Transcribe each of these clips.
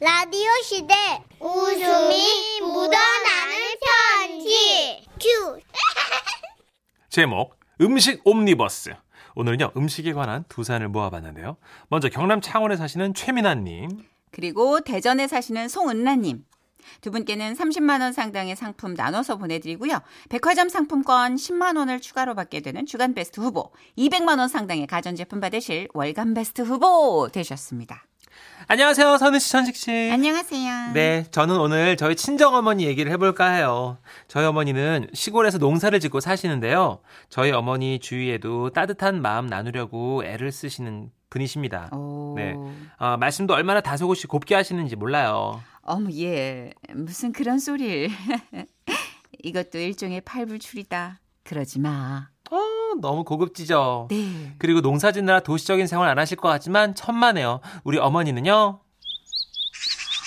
라디오 시대 웃음이 묻어나는 편지 큐 제목 음식 옴니버스 오늘은요 음식에 관한 두 사연을 모아봤는데요 먼저 경남 창원에 사시는 최민아님 그리고 대전에 사시는 송은라님. 두 분께는 30만 원 상당의 상품 나눠서 보내드리고요. 백화점 상품권 10만 원을 추가로 받게 되는 주간 베스트 후보, 200만 원 상당의 가전제품 받으실 월간 베스트 후보 되셨습니다. 안녕하세요 선우 씨 천식 씨 안녕하세요. 네 저는 오늘 저희 친정 어머니 얘기를 해볼까 해요 저희 어머니는 시골에서 농사를 짓고 사시는데요 저희 어머니 주위에도 따뜻한 마음 나누려고 애를 쓰시는 분이십니다 오. 네. 어, 말씀도 얼마나 다소곳이 곱게 하시는지 몰라요 어머, 예. 무슨 그런 소리를. 이것도 일종의 팔불출이다. 그러지 마. 어, 너무 고급지죠 네. 그리고 농사 짓느라 도시적인 생활 안 하실 것 같지만 천만에요. 우리 어머니는요.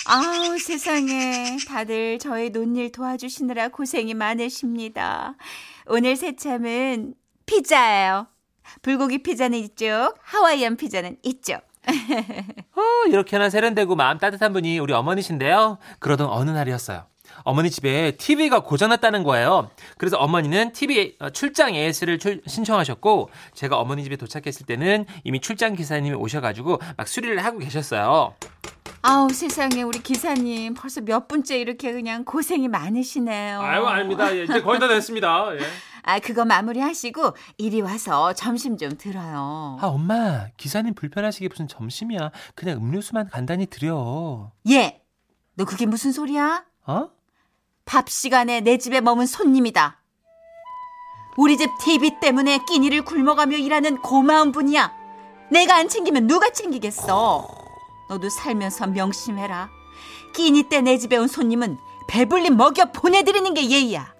아우, 세상에. 다들 저의 논일 도와주시느라 고생이 많으십니다. 오늘 새참은 피자예요. 불고기 피자는 이쪽, 하와이안 피자는 이쪽. 어, 이렇게나 세련되고 마음 따뜻한 분이 우리 어머니신데요. 그러던 어느 날이었어요. 어머니 집에 TV가 고장났다는 거예요. 그래서 어머니는 TV 출장 AS를 출- 신청하셨고 제가 어머니 집에 도착했을 때는 이미 출장 기사님이 오셔가지고 막 수리를 하고 계셨어요. 아우, 세상에. 우리 기사님 벌써 몇 분째 이렇게 그냥 고생이 많으시네요. 예, 이제 거의 다 됐습니다. 예. 아, 그거 마무리하시고 이리 와서 점심 좀 들어요. 아 엄마 기사님 불편하시게 무슨 점심이야. 그냥 음료수만 간단히 드려. 예. 너 그게 무슨 소리야? 어? 밥 시간에 내 집에 머문 손님이다. 우리 집 TV 때문에 끼니를 굶어가며 일하는 고마운 분이야. 내가 안 챙기면 누가 챙기겠어? 너도 살면서 명심해라. 끼니 때 내 집에 온 손님은 배불리 먹여 보내드리는 게 예의야.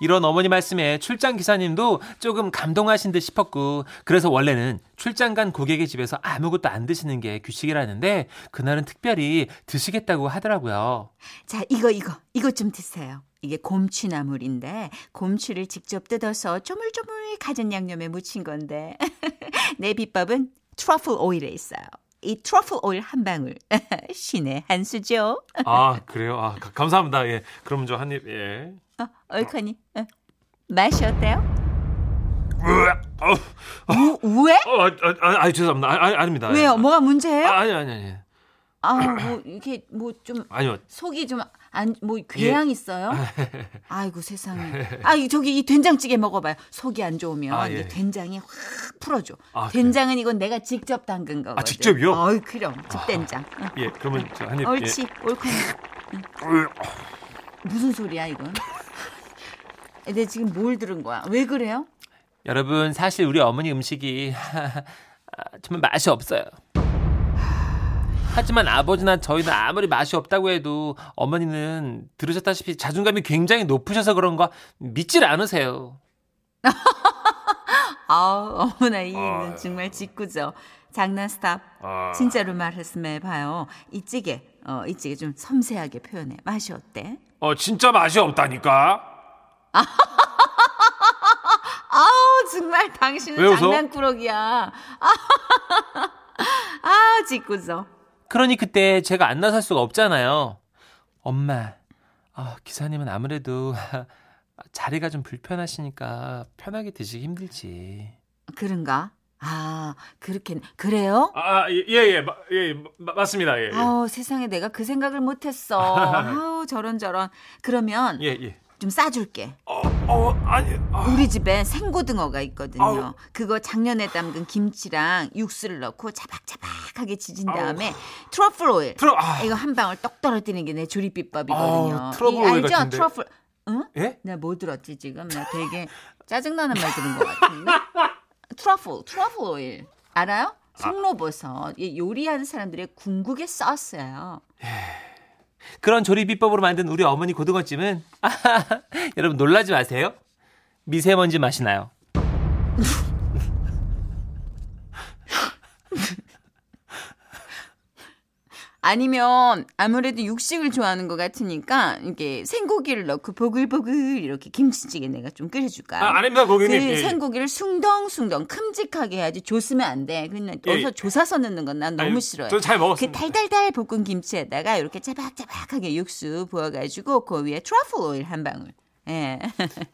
이런 어머니 말씀에 출장 기사님도 조금 감동하신 듯 싶었고 그래서 원래는 출장 간 고객의 집에서 아무것도 안 드시는 게 규칙이라는데 그날은 특별히 드시겠다고 하더라고요. 자, 이거, 이거, 이거 좀 드세요. 이게 곰취나물인데, 곰취를 직접 뜯어서 쪼물쪼물 가진 양념에 묻힌 건데, 내 비법은 트러플 오일에 있어요. 이 트러플 오일 한 방울. 신의 한 수죠. 아 그래요? 아 감사합니다. 예. 그럼 저 한 입. 예. 어, 얼커니. 어. 맛이 어때요? 어, 우, 왜? 어, 아, 아, 아, 죄송합니다. 아, 아, 아닙니다. 왜요? 뭐가 문제예요? 아, 아니 아니 아니. 아, 뭐, 이렇게, 뭐, 좀, 아니요. 속이 좀, 안, 뭐, 괴양 있어요? 아이고, 세상에. 아, 이 저기, 이 된장찌개 먹어봐요. 속이 안 좋으면, 아, 예. 이 된장이 확 풀어줘. 아, 된장은 이건 내가 직접 담근 거거든. 직접이요? 어이, 그럼. 집된장. 응. 예. 그러면 저한 입. 옳지. 예. 무슨 소리야, 이건? 내가 지금 뭘 들은 거야? 왜 그래요? 여러분 사실 우리 어머니 음식이 아, 정말 맛이 없어요. 하지만 아버지나 저희는 아무리 맛이 없다고 해도 어머니는 들으셨다시피 자존감이 굉장히 높으셔서 그런가 믿질 않으세요. 아우, 어머나, 이 아. 입은 정말 짓궂어. 장난 스탑. 아. 진짜로 말했으면 해봐요. 이 찌개, 어, 이 찌개 좀 섬세하게 표현해. 맛이 어때? 어 진짜 맛이 없다니까. 아우, 정말 당신은? 장난꾸러기야. 아, 짓궂어. 그러니 그때 제가 안 나설 수가 없잖아요. 엄마, 아, 기사님은 아무래도 자리가 좀 불편하시니까 편하게 드시기 힘들지. 그런가? 아, 그렇게, 그래요? 아, 예, 예, 예, 맞습니다. 예, 아우, 세상에 내가 그 생각을 못 했어. 아우, 저런 저런. 그러면 예, 예. 좀 싸줄게. 어, 어, 아니, 아. 우리 집에 생고등어가 있거든요. 아우. 그거 작년에 담근 김치랑 육수를 넣고 자박자박하게 지진 다음에 트러플 오일. 트러, 아. 이거 한 방울 떡 떨어뜨리는 게 내 조리 비법이거든요. 아우, 트러플 이 오일 알죠? 같은데. 트러플. 응? 예? 내가 뭐 들었지 지금? 나 되게 짜증나는 말 들은 것 같은데. 트러플, 트러플 오일. 알아요? 송로버섯. 이 요리하는 사람들의 궁극의 소스예요. 그런 조리 비법으로 만든 우리 어머니 고등어찜은 여러분 놀라지 마세요. 미세먼지 맛이 나요. 아니면 아무래도 육식을 좋아하는 것 같으니까 이게 생고기를 넣고 보글보글 이렇게 김치찌개 내가 좀 끓여줄까? 아, 아닙니다, 고객님. 그 예, 예. 생고기를 숭덩숭덩 큼직하게 해야지 조으면 안 돼. 그냥 예, 어서 예. 조사서 넣는 건 난 너무 아니, 싫어요. 저잘 그 먹었습니다. 달달달 볶은 김치에다가 이렇게 짜박짜박하게 육수 부어가지고 그 위에 트러플 오일 한 방울. 예.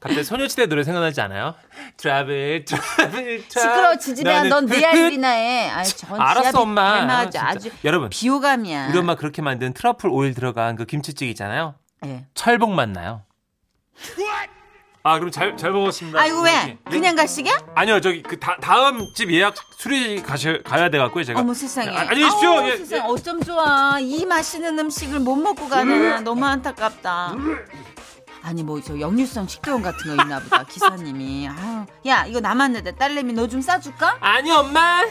갑자기 소녀시대 노래 생각나지 않아요? trouble trouble 시끄러워 지지배야 넌 그, 리알이나 해. 아이, 전 알았어, 엄마. 진짜. 아주 여러분, 비호감이야. 우리 엄마 그렇게 만든 트러플 오일 들어간 그 김치찌개 있잖아요. 예. 철복 맛 나요. 아 그럼 잘 잘 먹었습니다. 아이고 왜? 예. 그냥 가시게? 아니요 저기 그 다, 다음 집 예약 수리 가셔 가야 돼 갖고요 제가. 어머 세상에. 아, 안녕히 계십시오. 아우, 예, 세상에 예. 어쩜 좋아. 이 맛있는 음식을 못 먹고 가나. 너무 안타깝다. 아니 뭐 저 역류성 식도염 같은 거 있나 보다 기사님이. 아유, 야 이거 남았는데 딸내미 너 좀 싸줄까? 아니 엄마.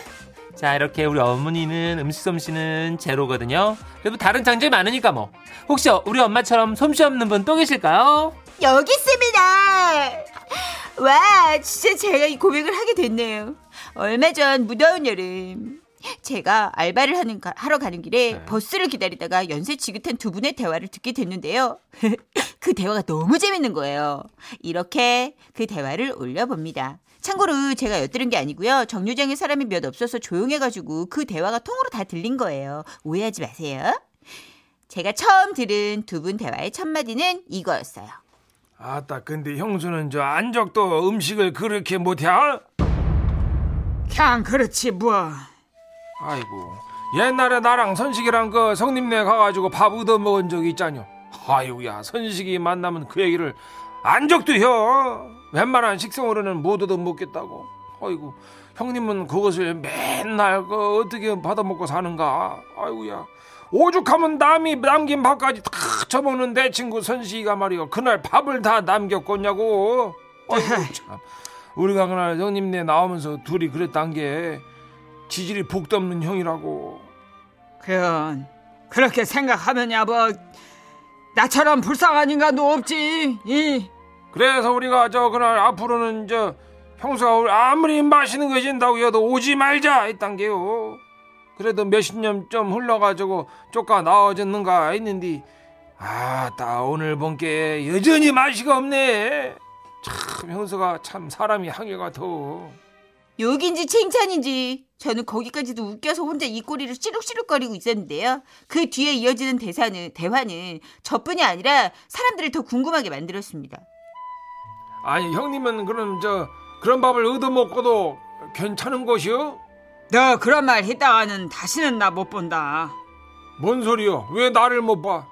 자 이렇게 우리 어머니는 음식 솜씨는 제로거든요. 그래도 다른 장점이 많으니까 뭐. 혹시 우리 엄마처럼 솜씨 없는 분 또 계실까요? 여기 있습니다. 와, 진짜 제가 이 고백을 하게 됐네요. 얼마 전 무더운 여름. 제가 알바를 하는 가- 하러 가는 길에 네. 버스를 기다리다가 연세 지긋한 두 분의 대화를 듣게 됐는데요. 그 대화가 너무 재밌는 거예요. 이렇게 그 대화를 올려봅니다. 참고로 제가 엿들은 게 아니고요. 정류장에 사람이 몇 없어서 조용해가지고 그 대화가 통으로 다 들린 거예요. 오해하지 마세요. 제가 처음 들은 두 분 대화의 첫 마디는 이거였어요. 아따 근데 형수는 저 안적도 음식을 그렇게 못해? 그냥 그렇지 뭐. 아이고 옛날에 나랑 선식이랑 그 성님네 가가지고 밥 얻어 먹은 적 있잖여. 아이고야 선식이 만나면 그 얘기를 안적도 혀. 웬만한 식성으로는 못 얻어 먹겠다고. 아이고 형님은 그것을 맨날 그 어떻게 받아 먹고 사는가? 아이고야. 오죽하면 남이 남긴 밥까지 다 처먹는 내 친구 선식이가 말이야 그날 밥을 다 남겼겠냐고. 아이고 참. 우리가 그날 형님네 나오면서 둘이 그랬단 게 지질이 복도 없는 형이라고. 그건 그렇게 생각하면야 뭐 나처럼 불쌍한 인간도 없지. 이 그래서 우리가 저 그날 앞으로는 저 형수가 우리 아무리 맛있는 거 해준다고 해도 오지 말자 했단 게요. 그래도 몇십 년 좀 흘러가지고 쪼까 나아졌는가 했는데 아따 오늘 본 게 여전히 맛이가 없네. 참 형수가 참 사람이 한결 같아. 욕인지 칭찬인지 저는 거기까지도 웃겨서 혼자 입꼬리를 시룩시룩거리고 있었는데요. 그 뒤에 이어지는 대사는 대화는 저뿐이 아니라 사람들을 더 궁금하게 만들었습니다. 아니 형님은 그럼 저 그런 밥을 얻어 먹고도 괜찮은 것이요? 너 그런 말 했다가는 다시는 나 못 본다. 뭔 소리요? 왜 나를 못 봐?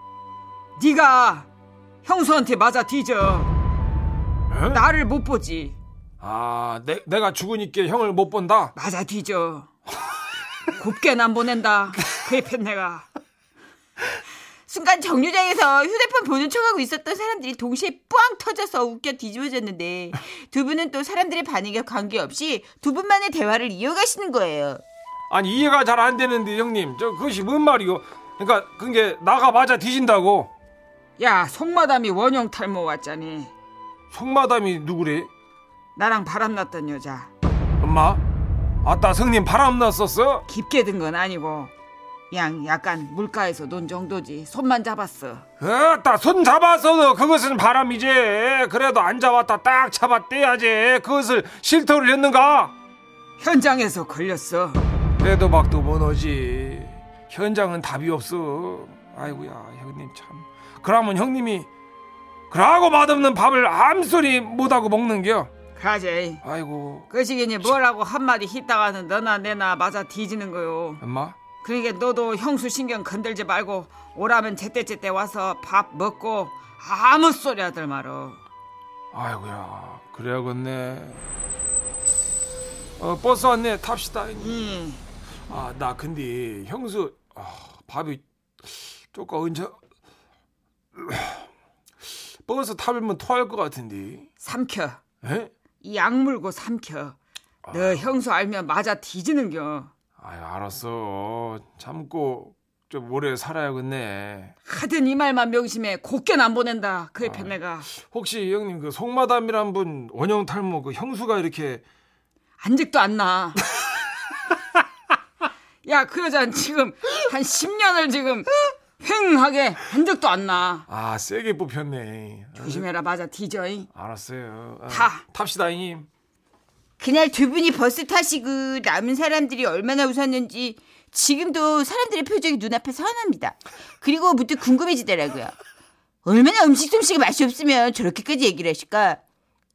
네가 형수한테 맞아 뒤져. 에? 나를 못 보지. 아, 내, 내가 죽으니까 형을 못 본다? 맞아 뒤져. 곱게 난 보낸다. 편 내가. 순간 정류장에서 휴대폰 보는 척하고 있었던 사람들이 동시에 뿌앙 터져서 웃겨 뒤집어졌는데 두 분은 또 사람들의 반응에 관계없이 두 분만의 대화를 이어가시는 거예요. 아니, 이해가 잘 안 되는데, 형님. 저, 그것이 뭔 말이요? 그러니까, 그게 나가 맞아 뒤진다고. 야 속마담이 원형 탈모 왔자니. 속마담이 누구래? 나랑 바람났던 여자. 엄마? 아따, 성님 바람 났었어? 깊게 든 건 아니고 그냥 약간 물가에서 논 정도지 손만 잡았어 아따, 손 잡았어도 그것은 바람이지. 그래도 안 잡았다 딱 잡았대야지. 그것을 실토를 했는가? 현장에서 걸렸어 그래도 막도 못오지 현장은 답이 없어 아이고야 형님 참 그러면 형님이 그러고 맛없는 밥을 암소리 못하고 먹는겨 가재 아이고. 그 시기니 뭐라고 한마디 했다가는 너나 내나 맞아 뒤지는 거요. 엄마? 그러니까 너도 형수 신경 건들지 말고 오라면 제때제때 와서 밥 먹고 아무 소리 하들 말어 아이고야. 그래야겠네. 어 버스 왔네. 탑시다. 응. 아나 근데 형수 아, 밥이 조금 언제 버스 타면 토할 것 같은데? 삼켜. 에? 이 약물고 삼켜. 너 형수 알면 맞아 뒤지는겨. 아유 알았어. 참고 좀 오래 살아야겠네. 하든 이 말만 명심해 곱게는 안 보낸다. 그의 편 내가. 혹시 형님 그 송마담이란 분 원형 탈모 그 형수가 이렇게 안직도 안 나. 야, 그 여자는 지금 한 10년을 지금 횡하게 한 적도 안 나. 아 세게 뽑혔네. 아, 조심해라, 맞아, 뒤져잉. 알았어요. 아, 타. 탑시다잉. 그날 두 분이 버스 타시고 남은 사람들이 얼마나 웃었는지 지금도 사람들의 표정이 눈앞에 선합니다. 그리고 문득 궁금해지더라고요. 얼마나 음식 솜씨가 맛이 없으면 저렇게까지 얘기를 하실까?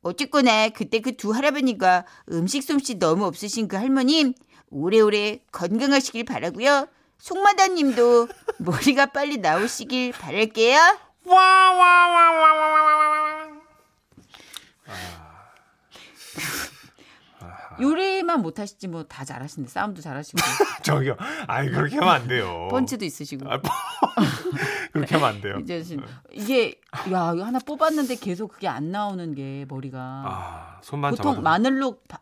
어쨌거나 그때 그 두 할아버님과 음식 솜씨 너무 없으신 그 할머님 오래오래 건강하시길 바라고요. 송마다님도 머리가 빨리 나오시길 바랄게요. 요리만 못하시지 뭐 다 잘하시는데 싸움도 잘하시고 저기요. 아이 그렇게 하면 안 돼요. 펀치도 있으시고 아, 그렇게 하면 안 돼요. 이제 신- 이게 야 이거 하나 뽑았는데 계속 그게 안 나오는 게 머리가 아 손만 보통 잡아도 마늘로 바-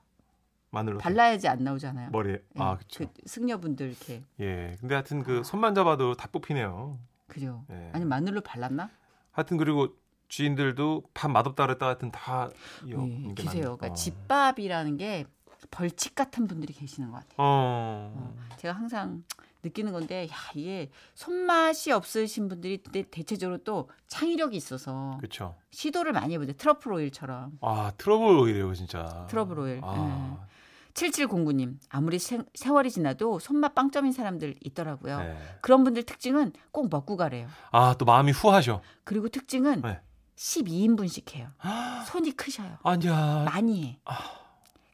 마늘로 발라야지 안 나오잖아요. 머리에. 아 예, 그렇죠. 그 승려분들 이렇게 예. 근데 하여튼 그 손만 잡아도 다 뽑히네요. 그죠. 예. 아니 마늘로 발랐나? 하여튼 그리고 주인들도 밥 맛없다 그랬다 하여튼 다 이어. 예, 기세요. 맞네. 그러니까 어. 집밥이라는 게 벌칙 같은 분들이 계시는 것 같아요. 어. 제가 항상 느끼는 건데 야 이게 손맛이 없으신 분들이 대- 대체적으로 또 창의력이 있어서 그렇죠. 시도를 많이 해보죠. 트러플 오일처럼. 아 트러블 오일이에요 진짜. 트러블 오일. 아, 7709님 아무리 세, 세월이 지나도 손맛 빵점인 사람들 있더라고요. 네. 그런 분들 특징은 꼭 먹고 가래요. 아 또 마음이 후하셔. 그리고 특징은 네. 12인분씩 해요. 손이 크셔요. 아니야. 많이 해.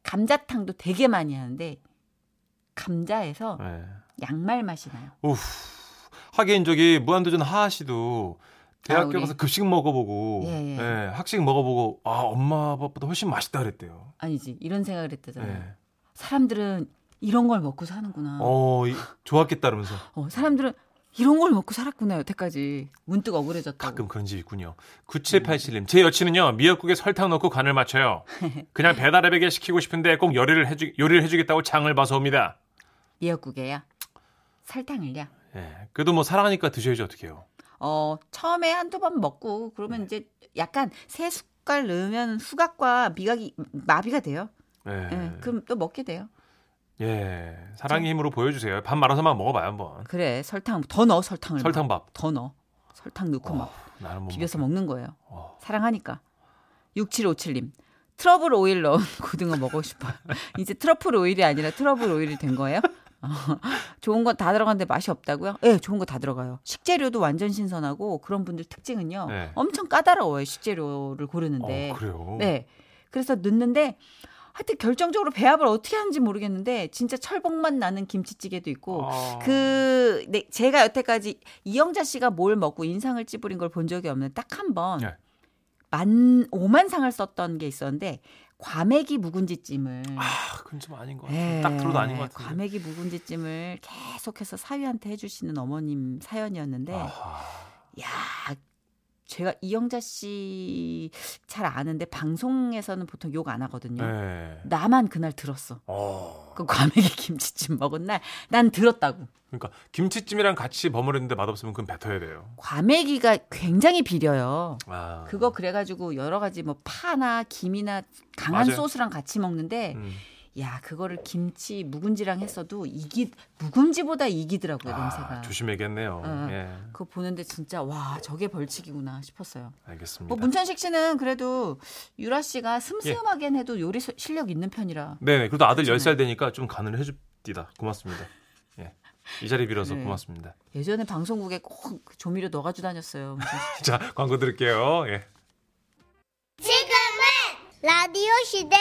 감자탕도 되게 많이 하는데 감자에서 네. 양말 맛이 나요. 우후. 하긴 저기 무한도전 하하 씨도 대학교 아. 가서 급식 먹어보고 예, 예. 예, 학식 먹어보고 아 엄마 밥보다 훨씬 맛있다 그랬대요. 아니지 이런 생각을 했다잖아요. 예. 사람들은 이런 걸 먹고 사는구나. 어 이- 좋았겠다 그러면서 어, 사람들은 이런 걸 먹고 살았구나 여태까지 문득 억울해졌다고. 가끔 그런 집 있군요. 9787님 제 여친은요 미역국에 설탕 넣고 간을 맞춰요. 그냥 배달앱에게 시키고 싶은데 꼭 요리를 해주 요리를 해주겠다고 장을 봐서 옵니다. 미역국에야 설탕을요. 예. 그래도 뭐 사랑하니까 드셔야지 어떡해요. 어 처음에 한두 번 먹고 그러면 이제 약간 세 숟갈 넣으면 후각과 미각이 마비가 돼요. 예. 예, 그럼 또 먹게 돼요. 예. 사랑의 힘으로 보여주세요. 밥 말아서만 먹어봐요 한번. 그래 설탕 더 넣어 설탕을 설탕밥. 더 넣어 설탕 넣고 막 나는 못 비벼서. 먹는 거예요. 어. 사랑하니까. 6757님. 트러블 오일 넣은 고등어 먹고 싶어요. 이제 트러플 오일이 아니라 트러블 오일이 된 거예요? 어, 좋은 건 다 들어갔는데 맛이 없다고요? 예, 네, 좋은 거 다 들어가요. 식재료도 완전 신선하고 그런 분들 특징은요. 네. 엄청 까다로워요. 식재료를 고르는데. 어, 그래요. 네. 그래서 넣는데 하여튼 결정적으로 배합을 어떻게 하는지 모르겠는데 진짜 철봉 맛 나는 김치찌개도 있고 아. 그 네, 제가 여태까지 이영자 씨가 뭘 먹고 인상을 찌푸린 걸 본 적이 없는 딱 한 번 네. 만 5만 상을 썼던 게 있었는데 과메기 묵은지찜을 아, 그건 좀 아닌 것 같아. 예, 딱 들어도 아닌 것 같은데. 과메기 묵은지찜을 계속해서 사위한테 해주시는 어머님 사연이었는데 아하. 야 제가 이영자 씨 잘 아는데 방송에서는 보통 욕 안 하거든요. 네. 나만 그날 들었어. 어. 그 과메기 김치찜 먹은 날 난 들었다고. 그러니까 김치찜이랑 같이 버무렸는데 맛없으면 그건 뱉어야 돼요. 과메기가 굉장히 비려요. 아. 그거 그래가지고 여러 가지 뭐 파나 김이나 강한 맞아요. 소스랑 같이 먹는데 음. 야 그거를 김치 묵은지랑 했어도 이기 묵은지보다 이기더라고요 냄새가. 아, 조심해야겠네요. 어. 예. 그거 보는데 진짜 와 저게 벌칙이구나 싶었어요. 알겠습니다. 뭐 문천식 씨는 그래도 유라 예. 씨가 슴슴하긴 해도 요리 소- 실력 있는 편이라 네네. 그래도 아들 그렇잖아요. 10살 되니까 좀 간을 해 줍디다. 고맙습니다. 예. 이 자리 빌어서 네. 고맙습니다. 예전에 방송국에 꼭그 조미료 넣어 가지고 다녔어요. 문천식 씨. 자, 광고 드릴게요. 예. 지금은 라디오 시대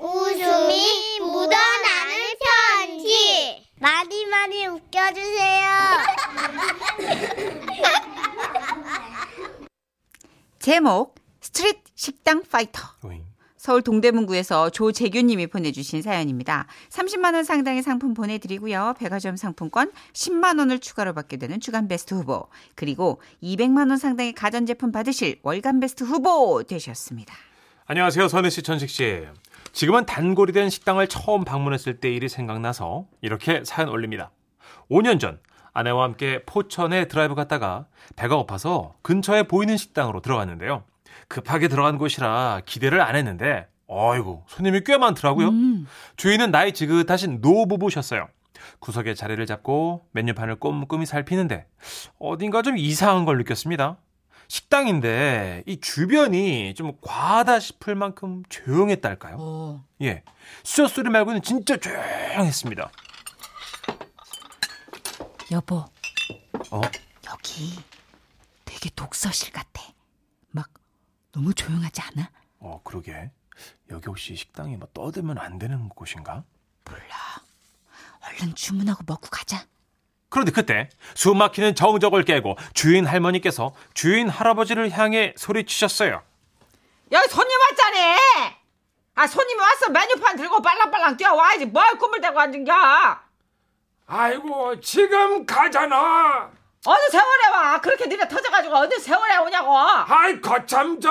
웃음이 묻어나는 편지 많이 많이 웃겨주세요 제목 street 식당 파이터. 오잉. 서울 동대문구에서 조재규님이 보내주신 사연입니다. 30만 원 상당의 상품 보내드리고요. 백화점 상품권 10만 원을 추가로 받게 되는 주간 베스트 후보 그리고 200만 원 상당의 가전제품 받으실 월간 베스트 후보 되셨습니다. 안녕하세요. 선혜 씨, 천식 씨. 지금은 단골이 된 식당을 처음 방문했을 때 일이 생각나서 이렇게 사연 올립니다. 5년 전 아내와 함께 포천에 드라이브 갔다가 배가 고파서 근처에 보이는 식당으로 들어갔는데요. 급하게 들어간 곳이라 기대를 안 했는데 어이구 손님이 꽤 많더라고요. 주인은 나이 지긋하신 노부부셨어요. 구석에 자리를 잡고 메뉴판을 꼼꼼히 살피는데 어딘가 좀 이상한 걸 느꼈습니다. 식당인데 이 주변이 좀 과하다 싶을 만큼 조용했달까요? 어. 예. 수저 소리 말고는 진짜 조용했습니다. 여보, 어? 여기 되게 독서실 같아. 막 너무 조용하지 않아? 어, 그러게. 여기 혹시 식당이 뭐 떠들면 안 되는 곳인가? 얼른 주문하고 먹고 가자. 그런데 그때 숨 막히는 정적을 깨고 주인 할머니께서 주인 할아버지를 향해 소리치셨어요. 여기 손님 왔자네. 아 손님이 왔어 메뉴판 들고 빨랑빨랑 뛰어와야지 뭘 꿈을 대고 앉은겨. 아이고 지금 가잖아. 어느 세월에 와 그렇게 느려 터져가지고 어느 세월에 오냐고. 아이 거참 저,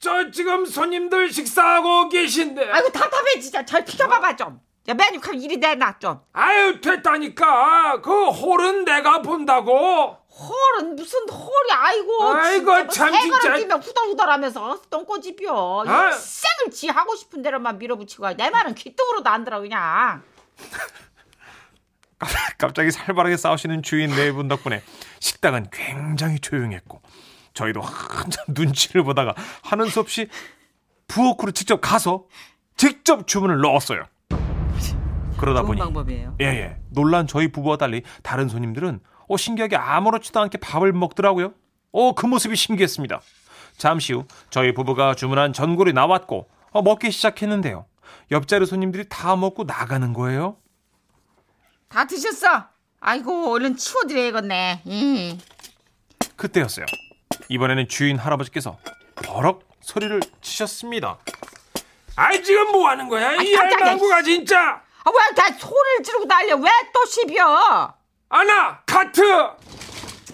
저 지금 손님들 식사하고 계신데. 아이고 답답해 진짜 잘 비켜봐봐 좀. 야 메뉴판 이리 내놔 좀. 아유 됐다니까 그 홀은 내가 본다고. 홀은 무슨 홀이 아이고 아이고, 참, 진짜. 끼면 후덜후덜하면서 똥꼬집혀 아. 일생을 지 하고 싶은 대로만 밀어붙이고 내 말은 귀뚱으로도 안 들어 그냥 갑자기 살벌하게 싸우시는 주인 네 분 덕분에 식당은 굉장히 조용했고 저희도 한참 눈치를 보다가 하는 수 없이 부엌으로 직접 가서 직접 주문을 넣었어요. 그러다 보니 방법이에요. 예 예 놀란 저희 부부와 달리 다른 손님들은 어 신기하게 아무렇지도 않게 밥을 먹더라고요. 어 그 모습이 신기했습니다. 잠시 후 저희 부부가 주문한 전골이 나왔고 어, 먹기 시작했는데요. 옆자리 손님들이 다 먹고 나가는 거예요. 다 드셨어 아이고 얼른 치워드려야겠네 음. 그때였어요. 이번에는 주인 할아버지께서 버럭 소리를 치셨습니다. 아이 지금 뭐 하는 거야 이 깜짝이야, 할망구가 진짜. 아, 왜다 소리를 지르고 난리야? 왜또 씹혀? 아나 카트.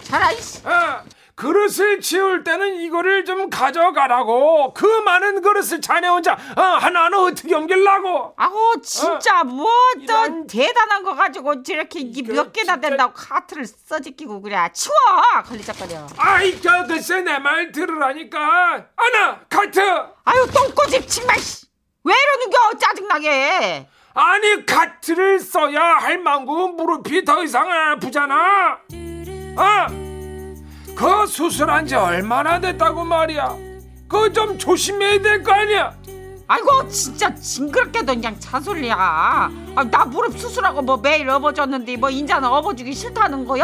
자라, 이씨. 어, 그릇을 치울 때는 이거를 좀 가져가라고. 그 많은 그릇을 자네 혼자 어, 하나는 어떻게 옮길라고. 아고, 진짜, 뭐, 또, 이런- 대단한 거 가지고 저렇게 이게 이거 몇 개나 진짜- 된다고 카트를 써지끼고 그래. 치워! 걸리적거려. 아이 저 글쎄 내 말 들으라니까. 아나 카트. 아유, 똥꼬집, 정말, 씨. 왜 이러는겨? 짜증나게. 아니 카트를 써야 할망구 무릎이 더 이상 안 아프잖아. 어? 그 수술한 지 얼마나 됐다고 말이야. 그거 좀 조심해야 될 거 아니야. 아이고, 진짜 징그럽게도 그냥 잔소리야. 아, 나 무릎 수술하고 뭐 매일 업어줬는데 뭐 인자는 업어주기 싫다는 거요?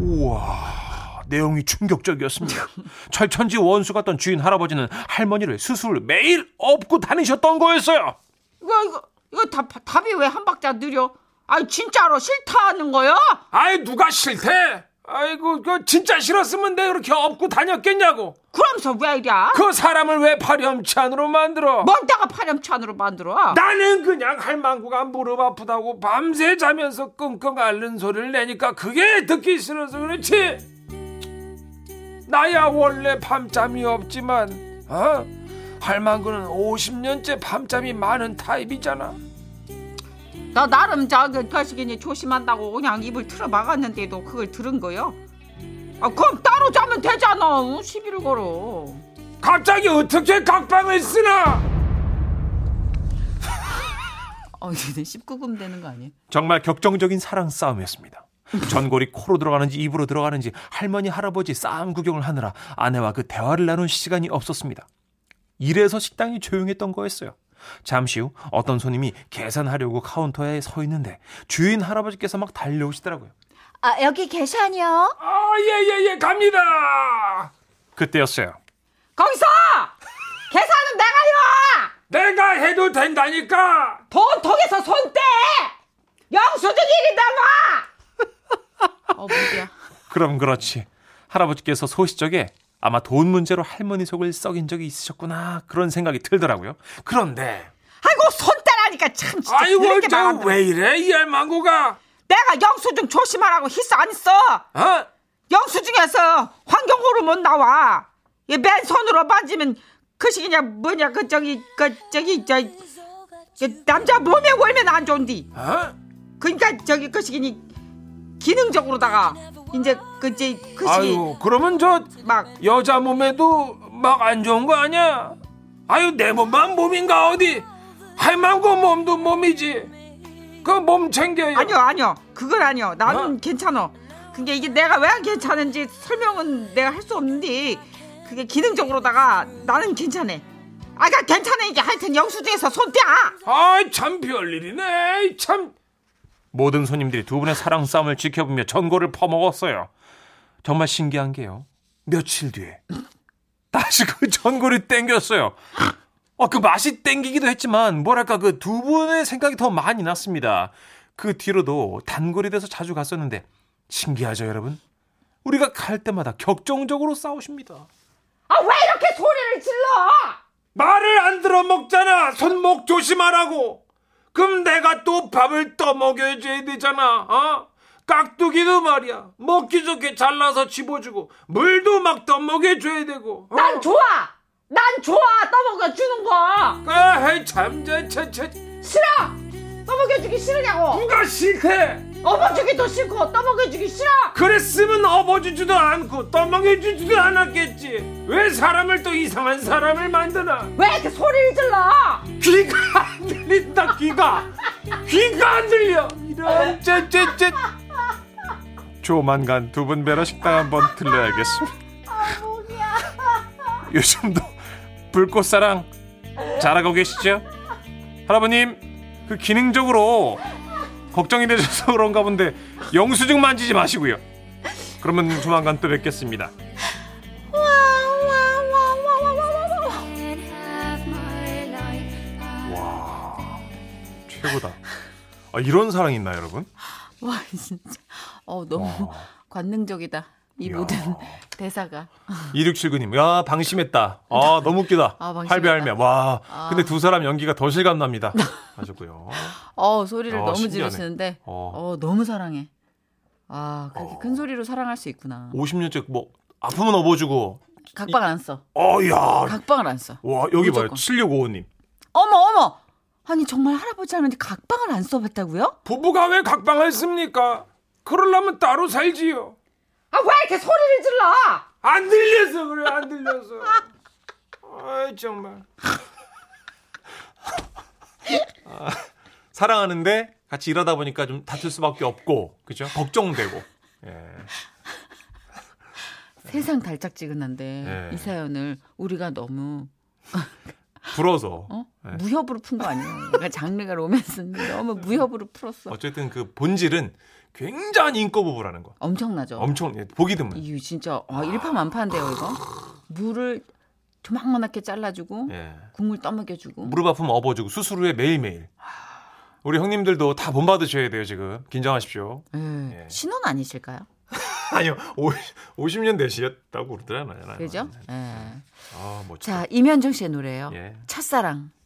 우와, 내용이 충격적이었습니다. 철천지 원수 같던 주인 할아버지는 할머니를 수술 매일 업고 다니셨던 거였어요. 이거, 이거, 이거 다, 답이 왜 한 박자 느려? 아니, 진짜로 싫다는 거요? 아이 누가 싫대? 아이고 그 진짜 싫었으면 내가 그렇게 업고 다녔겠냐고. 그러면서 왜 이랴? 그 사람을 왜 파렴치한으로 만들어? 뭘 내가 파렴치한으로 만들어? 나는 그냥 할망구가 무릎 아프다고 밤새 자면서 끙끙 앓는 소리를 내니까 그게 듣기 싫어서 그렇지. 나야 원래 밤잠이 없지만 어? 할망구는 50년째 밤잠이 많은 타입이잖아. 나 나름 저그 거시기니 조심한다고 그냥 입을 틀어 막았는데도 그걸 들은 거요? 아 그럼 따로 자면 되잖아. 어, 시비를 걸어. 갑자기 어떻게 각방을 쓰나? 어, 이제 19금 되는 거 아니에요? 정말 격정적인 사랑 싸움이었습니다. 전골이 코로 들어가는지 입으로 들어가는지 할머니 할아버지 싸움 구경을 하느라 아내와 그 대화를 나눈 시간이 없었습니다. 이래서 식당이 조용했던 거였어요. 잠시 후 어떤 손님이 계산하려고 카운터에 서 있는데 주인 할아버지께서 막 달려오시더라고요. 아, 여기 계산이요? 아, 예, 예, 예, 갑니다. 그때였어요. 거기서 계산은 내가요. 내가 해도 된다니까. 돈 통에서 손 떼. 영수증 일이 나와. 어, 뭐야. 그럼 그렇지. 할아버지께서 소시적에 아마 돈 문제로 할머니 속을 썩인 적이 있으셨구나 그런 생각이 들더라고요. 그런데 아이고 손 떼라니까 참 진짜 아이고, 더럽게 저 말한다. 왜 이래, 이 할망구가? 내가 영수증 조심하라고 했어 안 했어? 어? 영수증에서 환경 호르몬 나와. 이 맨손으로 만지면 그 시기냐 뭐냐 그 저기 그 저기 저그 남자 몸에 걸면 안 좋은디. 어? 그러니까 저기 그 시기니 기능적으로다가 이제 그제 그 시기 아유, 그러면 저 막 여자 몸에도 막 안 좋은 거 아니야? 아유, 내 몸만 몸인가 어디? 할망구 몸도 몸이지. 그 몸 챙겨요. 아니요 아니요 그건 아니요 나는 어? 괜찮아 그게 이게 내가 왜안 괜찮은지 설명은 내가 할 수 없는데 그게 기능적으로다가 나는 괜찮아 아까 괜찮아 이게 하여튼 영수증에서 손 떼! 아이 참 별일이네. 참. 모든 손님들이 두 분의 사랑 싸움을 지켜보며 전골을 퍼먹었어요. 정말 신기한 게요. 며칠 뒤에 다시 그 전골이 땡겼어요. 어, 그 맛이 땡기기도 했지만 뭐랄까 그 두 분의 생각이 더 많이 났습니다. 그 뒤로도 단골이 돼서 자주 갔었는데 신기하죠, 여러분? 우리가 갈 때마다 격정적으로 싸우십니다. 아 왜 이렇게 소리를 질러 말을 안 들어 먹잖아. 손목 조심하라고. 그럼 내가 또 밥을 떠 먹여줘야 되잖아. 어? 깍두기도 말이야. 먹기 좋게 잘라서 집어주고 물도 막 떠 먹여줘야 되고. 어? 난 좋아 난 좋아 떠먹여 주는 거 아, 참저저저 싫어 떠먹여 주기 싫으냐고 누가 싫대? 업어주기도 싫고 떠먹여 주기 싫어 그랬으면 업어주지도 않고 떠먹여주지도 않았겠지. 왜 사람을 또 이상한 사람을 만드나? 왜 이렇게 소리를 질러 귀가 안 들린다 귀가 귀가 안 들려 이런 쨉쨉쨉 조만간 두분 배러 식당 한번 들러야겠습니다. 요즘도 불꽃사랑 잘하고 계시죠? 할아버님 그 기능적으로 걱정이 되셔서 그런가 본데 영수증 만지지 마시고요. 그러면 조만간 또 뵙겠습니다. 와 최고다. 아, 이런 사랑 있나요, 여러분? 와 진짜 어 너무 관능적이다. 이 이야. 모든 대사가 2679님, 야, 방심했다. 아, 너무 웃기다. 아. 할배 할매. 와, 근데 두 사람 연기가 더 실감납니다. 하셨고요. 어 소리를 어, 너무 신기하네. 지르시는데 어. 어 너무 사랑해. 아 그렇게 어. 큰 소리로 사랑할 수 있구나. 50년째 뭐, 아프면 업어주고. 각방 안 써. 어, 야. 각방을 안 써. 와, 여기 봐요. 무조건. 7655님. 어머 어머. 아니 정말 할아버지 할머니 각방을 안 써봤다고요? 부부가 왜 각방을 씁니까 그러려면 따로 살지요 아 왜 이렇게 소리를 질러 안 들려서 그래 안 들려서 아이 정말 사랑하는데 같이 일하다 보니까 좀 다툴 수밖에 없고, 그죠? 걱정되고. 예. 세상 달짝지근한데 네. 이 사연을 우리가 너무 불어서. 어? 네. 무협으로 푼 거 아니에요? 그러니까 장르가 로맨스인데 너무 무협으로 풀었어. 어쨌든 그 본질은 굉장히 인고 부부라는 거. 엄청나죠. 엄청, 예, 보기 드문. 이거 진짜 아, 일파만파인데요 이거. 물을 조망만하게 잘라주고 예. 국물 떠먹여주고. 무릎 아프면 업어주고 수술 후에 매일매일. 우리 형님들도 다 본받으셔야 돼요, 지금. 긴장하십시오. 예. 예. 신혼 아니실까요? 아니요, 50, 년 되셨다고 그러더라나요. 그죠? 예. 아, 멋지다. 자 이면정 씨의 노래예요. 예. 첫사랑.